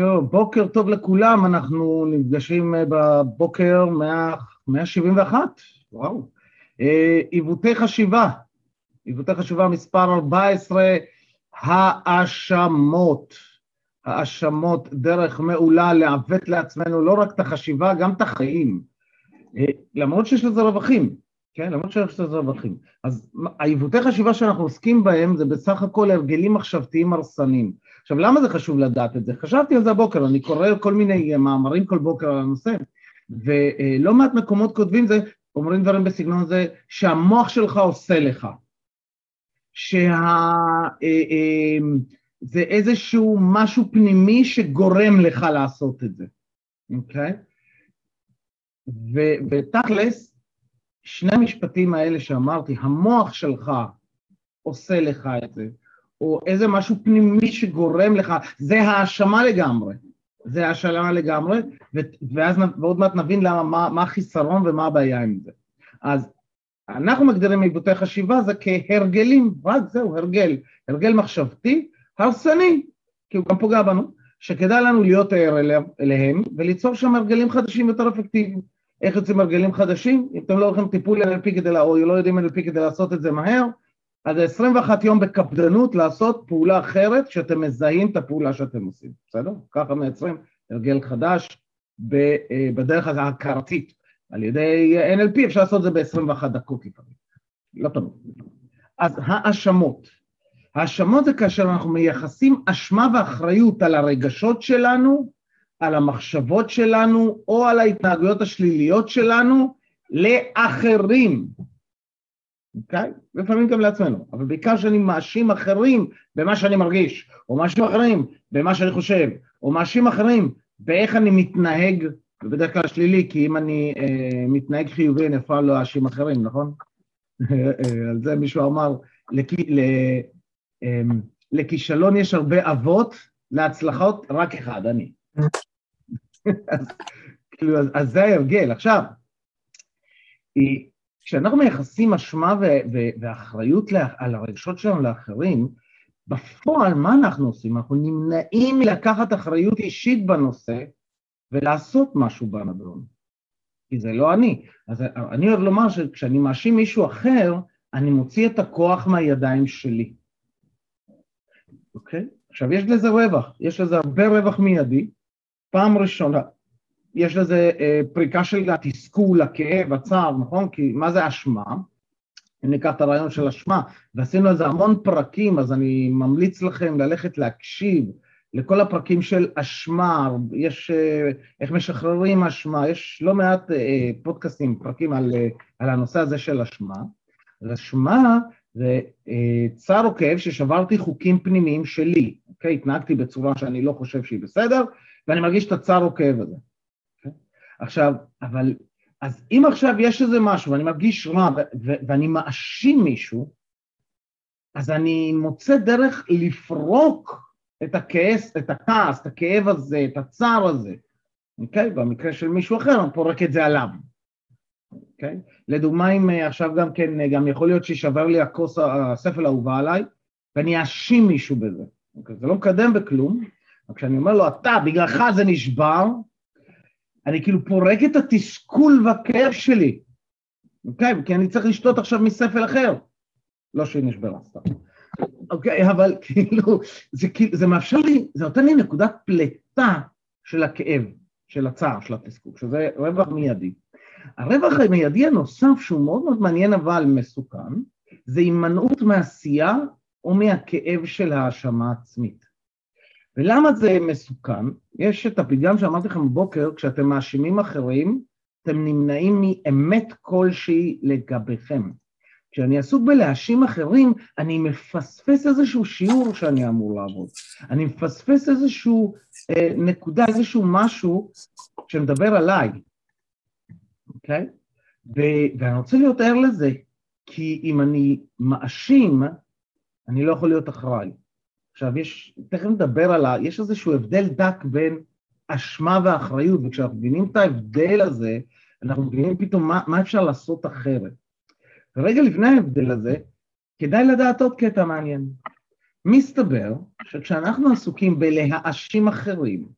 טוב, בוקר טוב לכולם, אנחנו נפגשים אה, בבוקר 100, 171, וואו. אה, עיוותי חשיבה, עיוותי חשיבה מספר 14, האשמות. האשמות, דרך מעולה לעוות לעצמנו לא רק את החשיבה, גם את החיים. אה, למרות שיש לזה רווחים, כן? למרות שיש לזה רווחים. אז העיוותי חשיבה שאנחנו עוסקים בהם זה בסך הכל הרגלים מחשבתיים הרסניים. עכשיו, למה זה חשוב לדעת את זה? חשבתי על זה הבוקר, אני קורא כל מיני מאמרים כל בוקר על הנושא, ולא מעט מקומות כותבים זה, אומרים דברים בסגנון הזה, שהמוח שלך עושה לך. שה... אה, אה, זה איזשהו משהו פנימי שגורם לך לעשות את זה, אוקיי? ותכלס, שני המשפטים האלה שאמרתי, המוח שלך עושה לך את זה, או איזה משהו פנימי שגורם לך, זה האשמה לגמרי. זה האשמה לגמרי, ואז ועוד מעט נבין למה, מה, מה החיסרון ומה הבעיה עם זה. אז אנחנו מגדירים עיבותי חשיבה זה כהרגלים, רק זהו, הרגל, הרגל מחשבתי, הרסני, כי הוא גם פוגע בנו, שכדאי לנו להיות ער אליהם וליצור שם הרגלים חדשים יותר אפקטיביים. איך יוצאים הרגלים חדשים? אם אתם לא הולכים טיפול NLP כדי, או לא יודעים NLP כדי לעשות את זה מהר, אז זה 21 יום בקפדנות לעשות פעולה אחרת כשאתם מזהים את הפעולה שאתם עושים, בסדר? ככה מייצרים הרגל חדש אה, בדרך ההכרתית. על ידי NLP אפשר לעשות את זה ב-21 דקות לפעמים, לא תמיד. אז האשמות. האשמות זה כאשר אנחנו מייחסים אשמה ואחריות על הרגשות שלנו, על המחשבות שלנו או על ההתנהגויות השליליות שלנו לאחרים. אוקיי? לפעמים גם לעצמנו, אבל בעיקר שאני מאשים אחרים במה שאני מרגיש, או מאשים אחרים במה שאני חושב, או מאשים אחרים באיך אני מתנהג, ובדרך כלל שלילי, כי אם אני אה, מתנהג חיובי אני פעם לא אאשים אחרים, נכון? על זה מישהו אמר, לכ... ל... אה, לכישלון יש הרבה אבות, להצלחות רק אחד, אני. אז, כאילו, אז, אז זה ההרגל. עכשיו, כשאנחנו מייחסים אשמה ואחריות על הרגשות שלנו לאחרים, בפועל מה אנחנו עושים? אנחנו נמנעים מלקחת אחריות אישית בנושא ולעשות משהו בנדון, כי זה לא אני. אז אני אוהב לומר שכשאני מאשים מישהו אחר, אני מוציא את הכוח מהידיים שלי. אוקיי? עכשיו, יש לזה רווח, יש לזה הרבה רווח מיידי. פעם ראשונה, יש לזה אה, פריקה של התסכול, הכאב, הצער, נכון? כי מה זה אשמה? אם ניקח את הרעיון של אשמה, ועשינו על זה המון פרקים, אז אני ממליץ לכם ללכת להקשיב לכל הפרקים של אשמה, יש אה, איך משחררים אשמה, יש לא מעט אה, פודקאסטים, פרקים על, אה, על הנושא הזה של אשמה. אז אשמה זה אה, צער או כאב ששברתי חוקים פנימיים שלי, אוקיי? התנהגתי בצורה שאני לא חושב שהיא בסדר, ואני מרגיש את הצער או כאב הזה. עכשיו, אבל, אז אם עכשיו יש איזה משהו ואני מרגיש רע ואני מאשים מישהו, אז אני מוצא דרך לפרוק את הכעס, את הכעס, את הכאב הזה, את הצער הזה, אוקיי? במקרה של מישהו אחר, אני פורק את זה עליו, אוקיי? לדוגמה, אם אה, עכשיו גם כן, אה, גם יכול להיות שישבר לי הכוס, הספל האהובה עליי, ואני אאשים מישהו בזה, אוקיי? זה לא מקדם בכלום, אבל כשאני אומר לו, אתה, בגללך זה נשבר, אני כאילו פורק את התסכול והכאב שלי, אוקיי? כי אני צריך לשתות עכשיו מספל אחר. לא שהיא נשברה סתם. אוקיי, אבל כאילו, זה, כאילו, זה מאפשר לי, זה נותן לי נקודת פלטה של הכאב, של הצער, של התסכול, שזה רווח מיידי. הרווח המיידי הנוסף, שהוא מאוד מאוד מעניין אבל מסוכן, זה הימנעות מעשייה או מהכאב של האשמה עצמית. ולמה זה מסוכן? יש את הפתגם שאמרתי לכם בבוקר, כשאתם מאשימים אחרים, אתם נמנעים מאמת כלשהי לגביכם. כשאני עסוק בלהאשים אחרים, אני מפספס איזשהו שיעור שאני אמור לעבוד. אני מפספס איזשהו אה, נקודה, איזשהו משהו שמדבר עליי, אוקיי? ואני רוצה להיות ער לזה, כי אם אני מאשים, אני לא יכול להיות אחראי. עכשיו, יש, תכף נדבר על ה... יש איזשהו הבדל דק בין אשמה ואחריות, וכשאנחנו מבינים את ההבדל הזה, אנחנו מבינים פתאום מה, מה אפשר לעשות אחרת. ורגע לפני ההבדל הזה, כדאי לדעת עוד קטע מעניין. מסתבר שכשאנחנו עסוקים בלהאשים אחרים,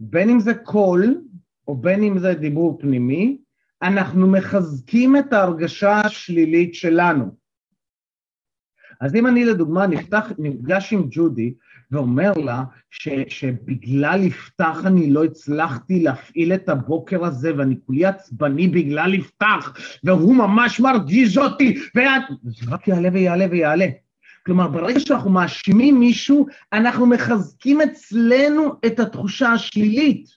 בין אם זה קול, או בין אם זה דיבור פנימי, אנחנו מחזקים את ההרגשה השלילית שלנו. אז אם אני לדוגמה נפתח, נפגש עם ג'ודי ואומר לה ש, שבגלל יפתח אני לא הצלחתי להפעיל את הבוקר הזה ואני כולי עצבני בגלל יפתח והוא ממש מרגיז אותי וזה רק יעלה ויעלה ויעלה. כלומר, ברגע שאנחנו מאשימים מישהו, אנחנו מחזקים אצלנו את התחושה השלילית.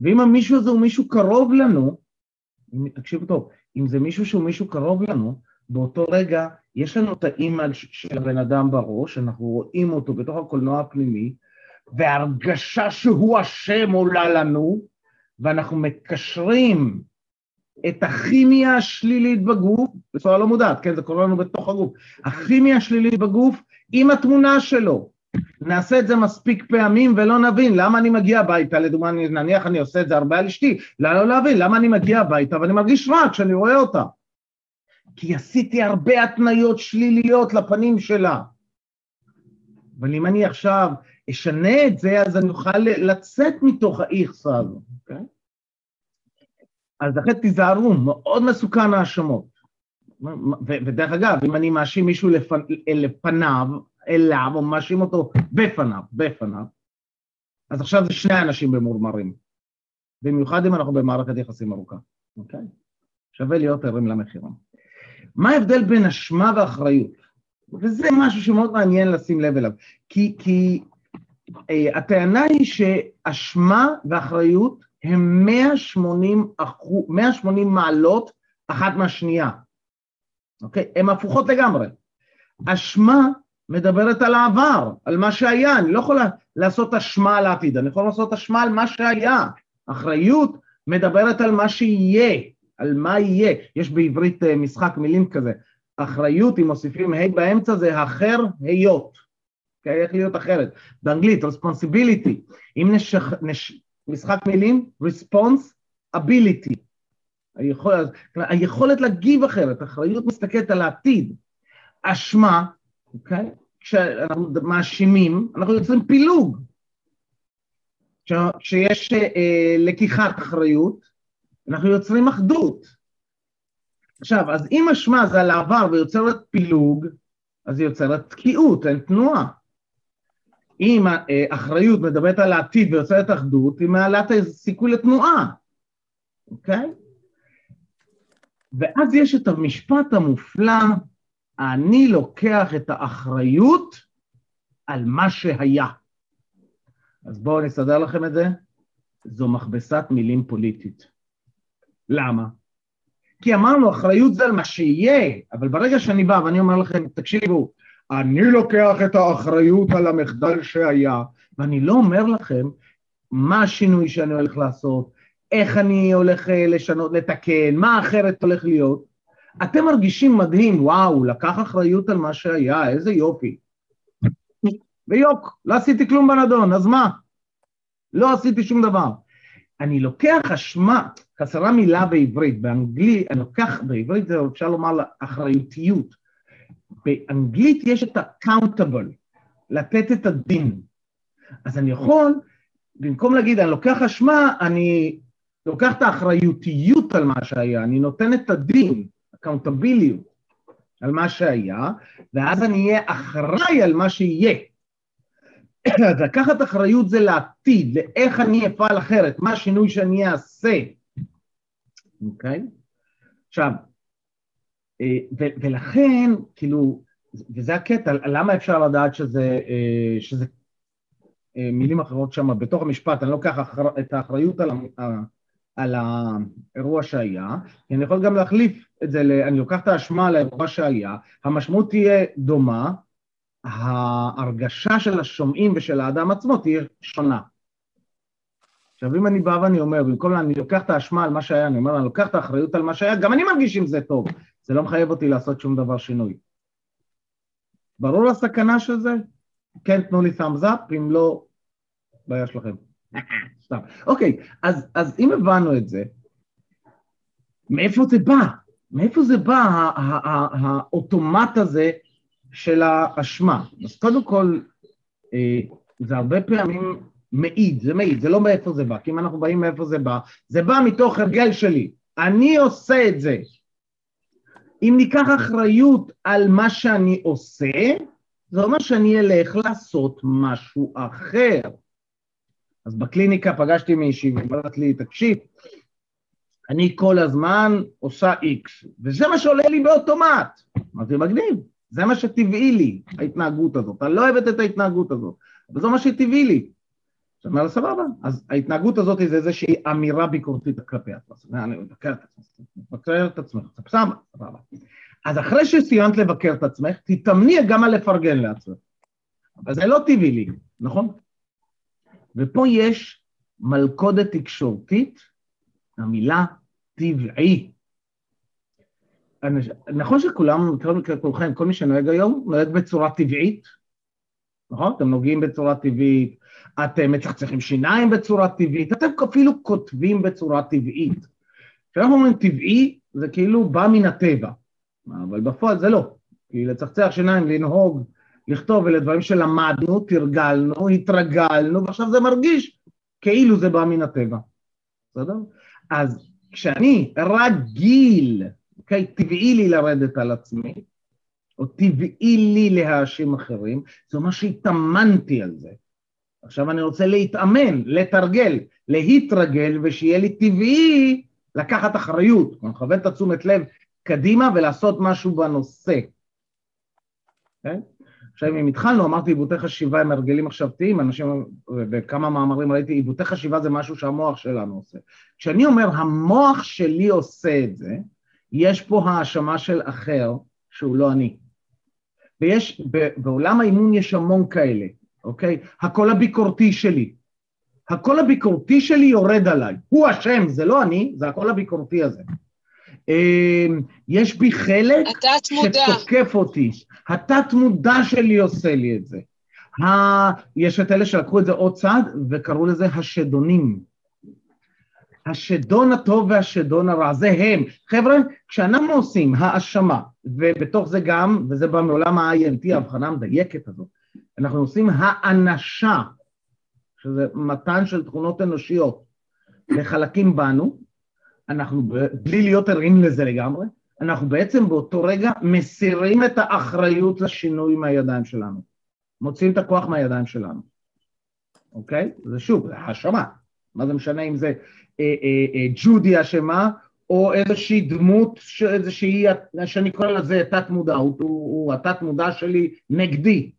ואם המישהו הזה הוא מישהו קרוב לנו, תקשיבו טוב, אם זה מישהו שהוא מישהו קרוב לנו, באותו רגע יש לנו את האימייל של הבן אדם בראש, אנחנו רואים אותו בתוך הקולנוע הפנימי, והרגשה שהוא אשם עולה לנו, ואנחנו מקשרים את הכימיה השלילית בגוף, בצורה לא מודעת, כן, זה קורה לנו בתוך הגוף, הכימיה השלילית בגוף עם התמונה שלו. נעשה את זה מספיק פעמים ולא נבין. למה אני מגיע הביתה, לדוגמה, נניח אני עושה את זה הרבה על אשתי, לא להבין. למה אני מגיע הביתה ואני מרגיש רע כשאני רואה אותה. כי עשיתי הרבה התניות שליליות לפנים שלה. אבל אם אני עכשיו אשנה את זה, אז אני אוכל לצאת מתוך האיכסה הזו, אוקיי? אז לכן תיזהרו, מאוד מסוכן האשמות. ודרך אגב, אם אני מאשים מישהו לפנ... לפניו, אליו, או מאשים אותו בפניו, בפניו, אז עכשיו זה שני אנשים ממורמרים. במיוחד אם אנחנו במערכת יחסים ארוכה, אוקיי? שווה להיות ערים למחירון. מה ההבדל בין אשמה ואחריות? וזה משהו שמאוד מעניין לשים לב אליו, כי, כי אה, הטענה היא שאשמה ואחריות הם 180, אחו, 180 מעלות אחת מהשנייה, אוקיי? הן הפוכות לגמרי. אשמה מדברת על העבר, על מה שהיה, אני לא יכול לעשות אשמה על העתיד, אני יכול לעשות אשמה על מה שהיה. אחריות מדברת על מה שיהיה, על מה יהיה. יש בעברית אה, משחק מילים כזה, אחריות, אם מוסיפים ה' באמצע, זה אחר היות. כן, איך להיות אחרת. באנגלית, responsibility. אם נשח, נש, משחק מילים, responsibility. היכולת, היכולת להגיב אחרת, אחריות מסתכלת על העתיד. אשמה, אוקיי? כשאנחנו מאשימים, אנחנו יוצרים פילוג. כשיש אה, לקיחת אחריות, אנחנו יוצרים אחדות. עכשיו, אז אם אשמה זה על העבר ויוצרת פילוג, אז היא יוצרת תקיעות, אין תנועה. אם אה, אחריות מדברת על העתיד ויוצרת אחדות, היא מעלה את הסיכוי לתנועה, אוקיי? ואז יש את המשפט המופלא, אני לוקח את האחריות על מה שהיה. אז בואו נסדר לכם את זה, זו מכבסת מילים פוליטית. למה? כי אמרנו, אחריות זה על מה שיהיה, אבל ברגע שאני בא ואני אומר לכם, תקשיבו, אני לוקח את האחריות על המחדל שהיה, ואני לא אומר לכם מה השינוי שאני הולך לעשות, איך אני הולך אה, לשנות, לתקן, מה אחרת הולך להיות. אתם מרגישים מדהים, וואו, לקח אחריות על מה שהיה, איזה יופי. ויוק, לא עשיתי כלום בנדון, אז מה? לא עשיתי שום דבר. אני לוקח אשמה, חסרה מילה בעברית, באנגלית, אני לוקח, בעברית זה אפשר לומר אחריותיות. באנגלית יש את ה-countable, לתת את הדין. אז אני יכול, במקום להגיד אני לוקח אשמה, אני לוקח את האחריותיות על מה שהיה, אני נותן את הדין, accountability, על מה שהיה, ואז אני אהיה אחראי על מה שיהיה. אז לקחת אחריות זה לעתיד, לאיך אני אפעל אחרת, מה השינוי שאני אעשה, אוקיי? עכשיו, אה, ו- ולכן, כאילו, וזה הקטע, למה אפשר לדעת שזה, אה, שזה אה, מילים אחרות שם בתוך המשפט, אני לוקח אחר, את האחריות על, על האירוע שהיה, כי אני יכול גם להחליף את זה, אני לוקח את האשמה על האירוע שהיה, המשמעות תהיה דומה, ההרגשה של השומעים ושל האדם עצמו תהיה שונה. עכשיו, אם אני בא ואני אומר, במקום אני לוקח את האשמה על מה שהיה, אני אומר, אני לוקח את האחריות על מה שהיה, גם אני מרגיש עם זה טוב. זה לא מחייב אותי לעשות שום דבר שינוי. ברור הסכנה של זה? כן, תנו לי thumbs up, אם לא, בעיה שלכם. סתם. אוקיי, אז, אז אם הבנו את זה, מאיפה זה בא? מאיפה זה בא האוטומט הזה של האשמה? אז קודם כל, אה, זה הרבה פעמים מעיד, זה מעיד, זה לא מאיפה זה בא, כי אם אנחנו באים מאיפה זה בא, זה בא מתוך הרגל שלי, אני עושה את זה. אם ניקח אחריות על מה שאני עושה, זה אומר שאני אלך לעשות משהו אחר. אז בקליניקה פגשתי מישהי ואומרת לי, תקשיב, אני כל הזמן עושה איקס, וזה מה שעולה לי באוטומט. אמרתי, מגניב, זה מה שטבעי לי, ההתנהגות הזאת. אני לא אוהבת את ההתנהגות הזאת, אבל זה מה שטבעי לי. אז אומר סבבה, אז ההתנהגות הזאת זה איזושהי אמירה ביקורתית כלפי עצמך. אני מבקר את עצמך, מבקר את עצמך, סבבה, סבבה. אז אחרי שסיימת לבקר את עצמך, תתאמני גם על לפרגן לעצמך. אבל זה לא טבעי לי, נכון? ופה יש מלכודת תקשורתית, המילה טבעי. נכון שכולם, כולכם, כל מי שנוהג היום, נוהג בצורה טבעית, נכון? אתם נוגעים בצורה טבעית, אתם מצחצחים שיניים בצורה טבעית, אתם אפילו כותבים בצורה טבעית. כשאנחנו אומרים טבעי, זה כאילו בא מן הטבע, אבל בפועל זה לא. כי לצחצח שיניים, לנהוג, לכתוב, אלה דברים שלמדנו, תרגלנו, התרגלנו, ועכשיו זה מרגיש כאילו זה בא מן הטבע. בסדר? אז כשאני רגיל, אוקיי, טבעי לי לרדת על עצמי, או טבעי לי להאשים אחרים, זה אומר שהתאמנתי על זה. עכשיו אני רוצה להתאמן, לתרגל, להתרגל, ושיהיה לי טבעי לקחת אחריות, לכוון את התשומת לב קדימה ולעשות משהו בנושא. Okay? אוקיי? עכשיו, אם התחלנו, אמרתי עיבותי חשיבה הם הרגלים מחשבתיים, אנשים, בכמה מאמרים ראיתי, עיבותי חשיבה זה משהו שהמוח שלנו עושה. כשאני אומר, המוח שלי עושה את זה, יש פה האשמה של אחר שהוא לא אני. ויש, בעולם האימון יש המון כאלה, אוקיי? הקול הביקורתי שלי. הקול הביקורתי שלי יורד עליי. הוא אשם, זה לא אני, זה הקול הביקורתי הזה. אמ, יש בי חלק שתוקף אותי. התת מודע שלי עושה לי את זה. ה... יש את אלה שלקחו את זה עוד צעד וקראו לזה השדונים. השדון הטוב והשדון הרע, זה הם. חבר'ה, כשאנחנו עושים האשמה, ובתוך זה גם, וזה בא מעולם ה-INT, ההבחנה המדייקת הזאת, אנחנו עושים האנשה, שזה מתן של תכונות אנושיות לחלקים בנו, אנחנו בלי להיות ערים לזה לגמרי, אנחנו בעצם באותו רגע מסירים את האחריות לשינוי מהידיים שלנו, מוציאים את הכוח מהידיים שלנו, אוקיי? זה שוב, האשמה, מה זה משנה אם זה ג'ודי אשמה, או איזושהי דמות, איזושהי, שאני קורא לזה תת מודע, הוא, הוא, הוא התת מודע שלי נגדי.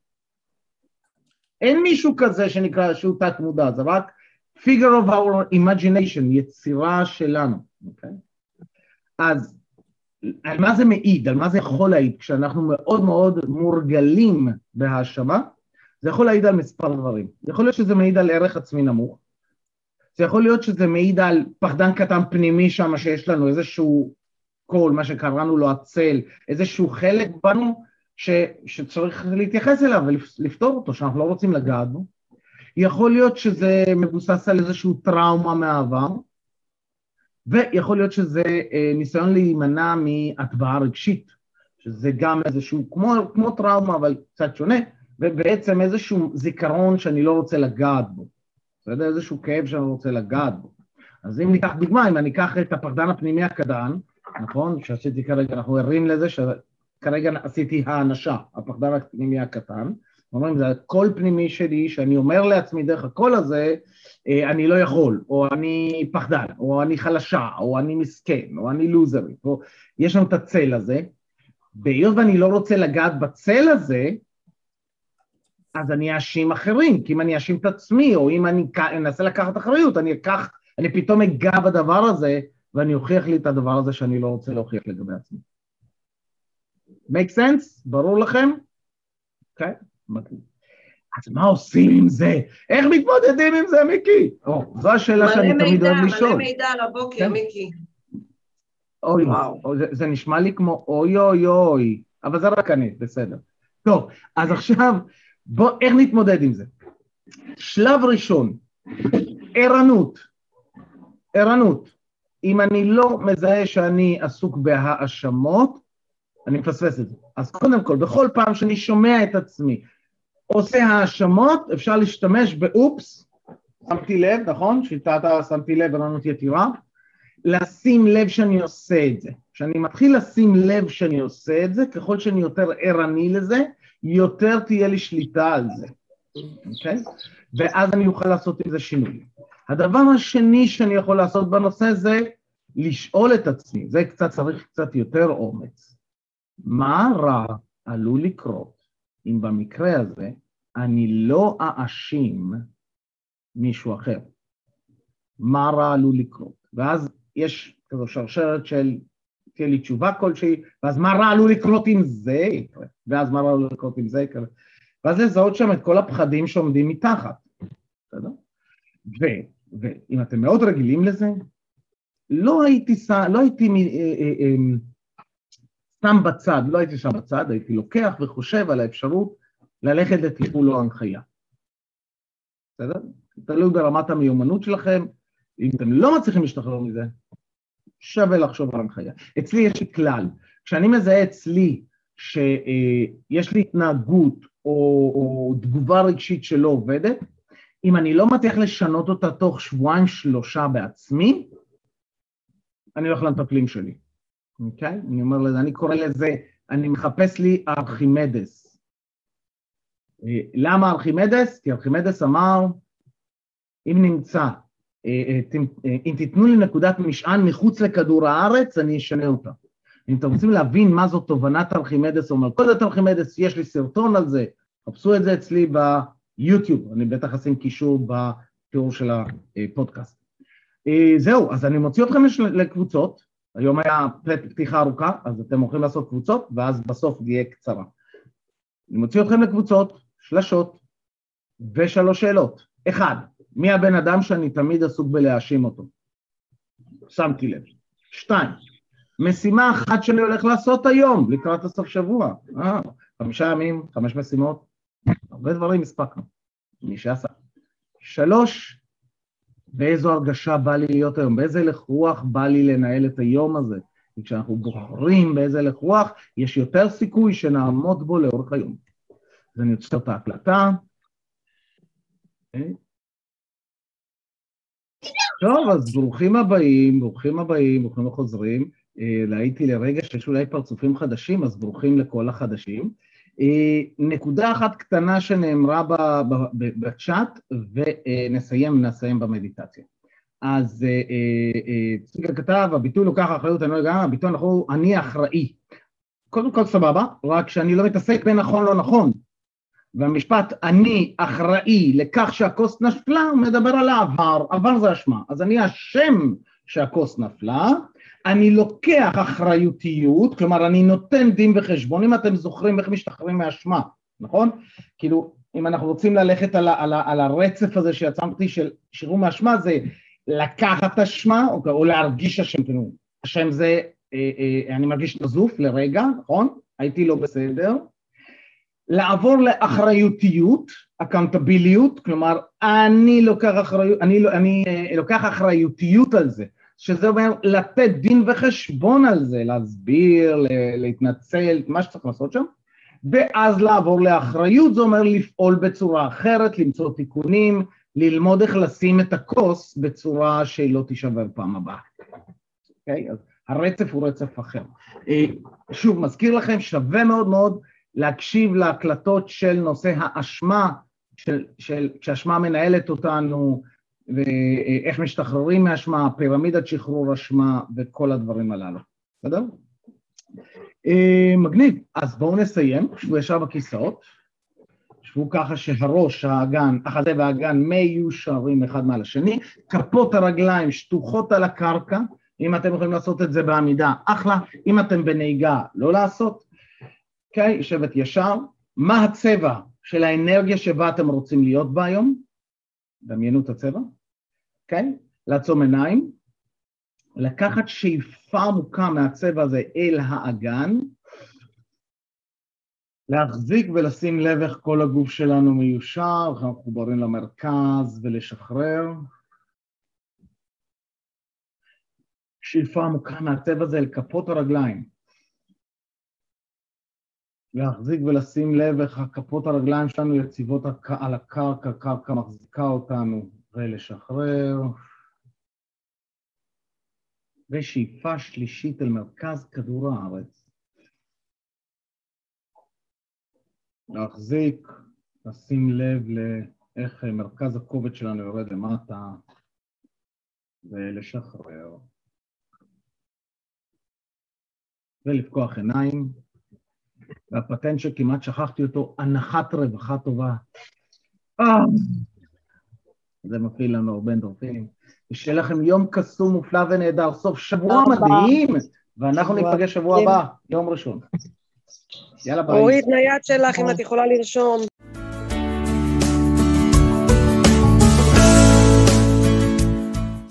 אין מישהו כזה שנקרא שהוא תת מודע, זה רק figure of our imagination, יצירה שלנו, אוקיי? אז על מה זה מעיד, על מה זה יכול להעיד כשאנחנו מאוד מאוד מורגלים בהאשמה? זה יכול להעיד על מספר דברים. יכול להיות שזה מעיד על ערך עצמי נמוך, זה יכול להיות שזה מעיד על פחדן קטן פנימי שם, שיש לנו איזשהו קול, מה שקראנו לו הצל, איזשהו חלק בנו ש, שצריך להתייחס אליו ולפתור אותו, שאנחנו לא רוצים לגעת בו. יכול להיות שזה מבוסס על איזשהו טראומה מהעבר, ויכול להיות שזה אה, ניסיון להימנע מהטבעה רגשית, שזה גם איזשהו, כמו, כמו טראומה אבל קצת שונה, ובעצם איזשהו זיכרון שאני לא רוצה לגעת בו, בסדר? איזשהו כאב שאני רוצה לגעת בו. אז אם ניקח דוגמה, אם אני אקח את הפחדן הפנימי הקטן, נכון? שעשיתי כרגע, אנחנו ערים לזה שכרגע עשיתי האנשה, הפחדן הפנימי הקטן, אומרים, זה הקול פנימי שלי, שאני אומר לעצמי דרך הקול הזה, אה, אני לא יכול, או אני פחדן, או אני חלשה, או אני מסכן, או אני לוזרית, או יש לנו את הצל הזה, והיות ואני לא רוצה לגעת בצל הזה, אז אני אאשים אחרים, כי אם אני אאשים את עצמי, או אם אני אנסה לקחת אחריות, אני אקח, אני פתאום אגע בדבר הזה, ואני אוכיח לי את הדבר הזה שאני לא רוצה להוכיח לגבי עצמי. make sense? ברור לכם? אוקיי? Okay. אז מה עושים עם זה? איך מתמודדים עם זה, מיקי? או, זו השאלה שאני תמיד אוהב לשאול. מלא מידע על הבוקר, כן? מיקי. אוי, וואו. זה, זה נשמע לי כמו אוי אוי אוי, אבל זה רק אני, בסדר. טוב, אז עכשיו, בוא, איך נתמודד עם זה? שלב ראשון, ערנות. ערנות. אם אני לא מזהה שאני עסוק בהאשמות, אני מפספס את זה. אז קודם כל, בכל פעם שאני שומע את עצמי עושה האשמות, אפשר להשתמש באופס שמתי לב, נכון? שיטת שמתי לב, ערנות יתירה. לשים לב שאני עושה את זה. כשאני מתחיל לשים לב שאני עושה את זה, ככל שאני יותר ערני לזה, יותר תהיה לי שליטה על זה, אוקיי? Okay? ואז אני אוכל לעשות עם זה שינוי. הדבר השני שאני יכול לעשות בנושא זה לשאול את עצמי, זה קצת צריך קצת יותר אומץ. מה רע עלול לקרות אם במקרה הזה אני לא אאשים מישהו אחר? מה רע עלול לקרות? ואז יש כזו שרשרת של תהיה לי תשובה כלשהי, ואז מה רע עלול לקרות אם זה יקרה? ואז מה רע עלול לקרות אם זה יקרה? ואז לזהות שם את כל הפחדים שעומדים מתחת, בסדר? ואם אתם מאוד רגילים לזה, לא הייתי, לא הייתי אה, אה, אה, שם בצד, לא הייתי שם בצד, הייתי לוקח וחושב על האפשרות ללכת לטיפול או הנחיה. בסדר? תלוי ברמת המיומנות שלכם, אם אתם לא מצליחים להשתחרר מזה, שווה לחשוב על הנחיה. אצלי יש לי כלל, כשאני מזהה אצלי שיש לי התנהגות או, או תגובה רגשית שלא עובדת, אם אני לא מצליח לשנות אותה תוך שבועיים שלושה בעצמי, אני הולך למטפלים שלי, אוקיי? Okay? אני אומר לזה, אני קורא לזה, אני מחפש לי ארכימדס. אה, למה ארכימדס? כי ארכימדס אמר, אם נמצא, אם תיתנו לי נקודת משען מחוץ לכדור הארץ, אני אשנה אותה. אם אתם רוצים להבין מה זו תובנת ארכימדס או מלכודת ארכימדס, יש לי סרטון על זה, חפשו את זה אצלי ביוטיוב, אני בטח אשים קישור בתיאור של הפודקאסט. אה, זהו, אז אני מוציא אתכם לקבוצות, היום היה פתיחה ארוכה, אז אתם הולכים לעשות קבוצות, ואז בסוף זה יהיה קצרה. אני מוציא אתכם לקבוצות, שלשות, ושלוש שאלות. אחד, מי הבן אדם שאני תמיד עסוק בלהאשים אותו? שמתי לב. שתיים, משימה אחת שאני הולך לעשות היום, לקראת הסוף שבוע. אה, חמישה ימים, חמש משימות, הרבה דברים הספקנו, מי שעשה. שלוש, באיזו הרגשה בא לי להיות היום, באיזה הלך רוח בא לי לנהל את היום הזה. כי כשאנחנו בוחרים באיזה הלך רוח, יש יותר סיכוי שנעמוד בו לאורך היום. אז אני עוצר את ההקלטה. אוקיי? טוב, אז ברוכים הבאים, ברוכים הבאים, ברוכים החוזרים. ראיתי לרגע שיש אולי פרצופים חדשים, אז ברוכים לכל החדשים. אה, נקודה אחת קטנה שנאמרה בצ'אט, ונסיים, נסיים במדיטציה. אז אה, אה, צביקה כתב, הביטוי לוקח אחריות, אני לא יודע, הביטוי אנחנו, אני אחראי. קודם כל סבבה, רק שאני לא מתעסק בנכון לא נכון. והמשפט אני אחראי לכך שהכוס נפלה, הוא מדבר על העבר, עבר זה אשמה. אז אני אשם שהכוס נפלה, אני לוקח אחריותיות, כלומר אני נותן דין וחשבון, אם אתם זוכרים איך משתחררים מאשמה, נכון? כאילו, אם אנחנו רוצים ללכת על, על, על הרצף הזה שיצרתי של שחרור מאשמה, זה לקחת אשמה או, או להרגיש אשם, כאילו, אשם זה, אה, אה, אני מרגיש נזוף לרגע, נכון? הייתי לא בסדר. לעבור לאחריותיות, אקאונטביליות, כלומר אני לוקח אחריות, אני, אני אה, לוקח אחריותיות על זה. שזה אומר לתת דין וחשבון על זה, להסביר, להתנצל, מה שצריך לעשות שם, ואז לעבור לאחריות, זה אומר לפעול בצורה אחרת, למצוא תיקונים, ללמוד איך לשים את הכוס בצורה שהיא לא תישבר פעם הבאה. אוקיי? Okay? אז הרצף הוא רצף אחר. אה, שוב, מזכיר לכם, שווה מאוד מאוד להקשיב להקלטות של נושא האשמה, של, של, כשאשמה מנהלת אותנו, ואיך משתחררים מאשמה, פירמידת שחרור אשמה וכל הדברים הללו, בסדר? אה, מגניב, אז בואו נסיים, שבו ישר בכיסאות, שבו ככה שהראש, האגן, החזה והאגן מיושרים אחד מעל השני, כפות הרגליים שטוחות על הקרקע, אם אתם יכולים לעשות את זה בעמידה, אחלה, אם אתם בנהיגה, לא לעשות, אוקיי, שבט ישר, מה הצבע של האנרגיה שבה אתם רוצים להיות בה היום? דמיינו את הצבע, אוקיי? לעצום עיניים, לקחת שאיפה עמוקה מהצבע הזה אל האגן, להחזיק ולשים לב איך כל הגוף שלנו מיושר, איך אנחנו מחוברים למרכז ולשחרר. שאיפה עמוקה מהצבע הזה אל כפות הרגליים. להחזיק ולשים לב איך הכפות הרגליים שלנו יציבות על הקרקע, קרקע מחזיקה אותנו, ולשחרר. ושאיפה שלישית אל מרכז כדור הארץ. להחזיק, לשים לב לאיך מרכז הכובד שלנו יורד למטה ולשחרר. ולפקוח עיניים. והפטנט שכמעט שכחתי אותו, הנחת רווחה טובה. אה, זה מפעיל לנו הרבה אנדורפינים. ושיהיה לכם יום קסום, מופלא ונהדר, סוף שבוע מדהים, ואנחנו ניפגש שבוע הבא, יום ראשון. יאללה ביי. אורית, נייד שלך, אם את יכולה לרשום.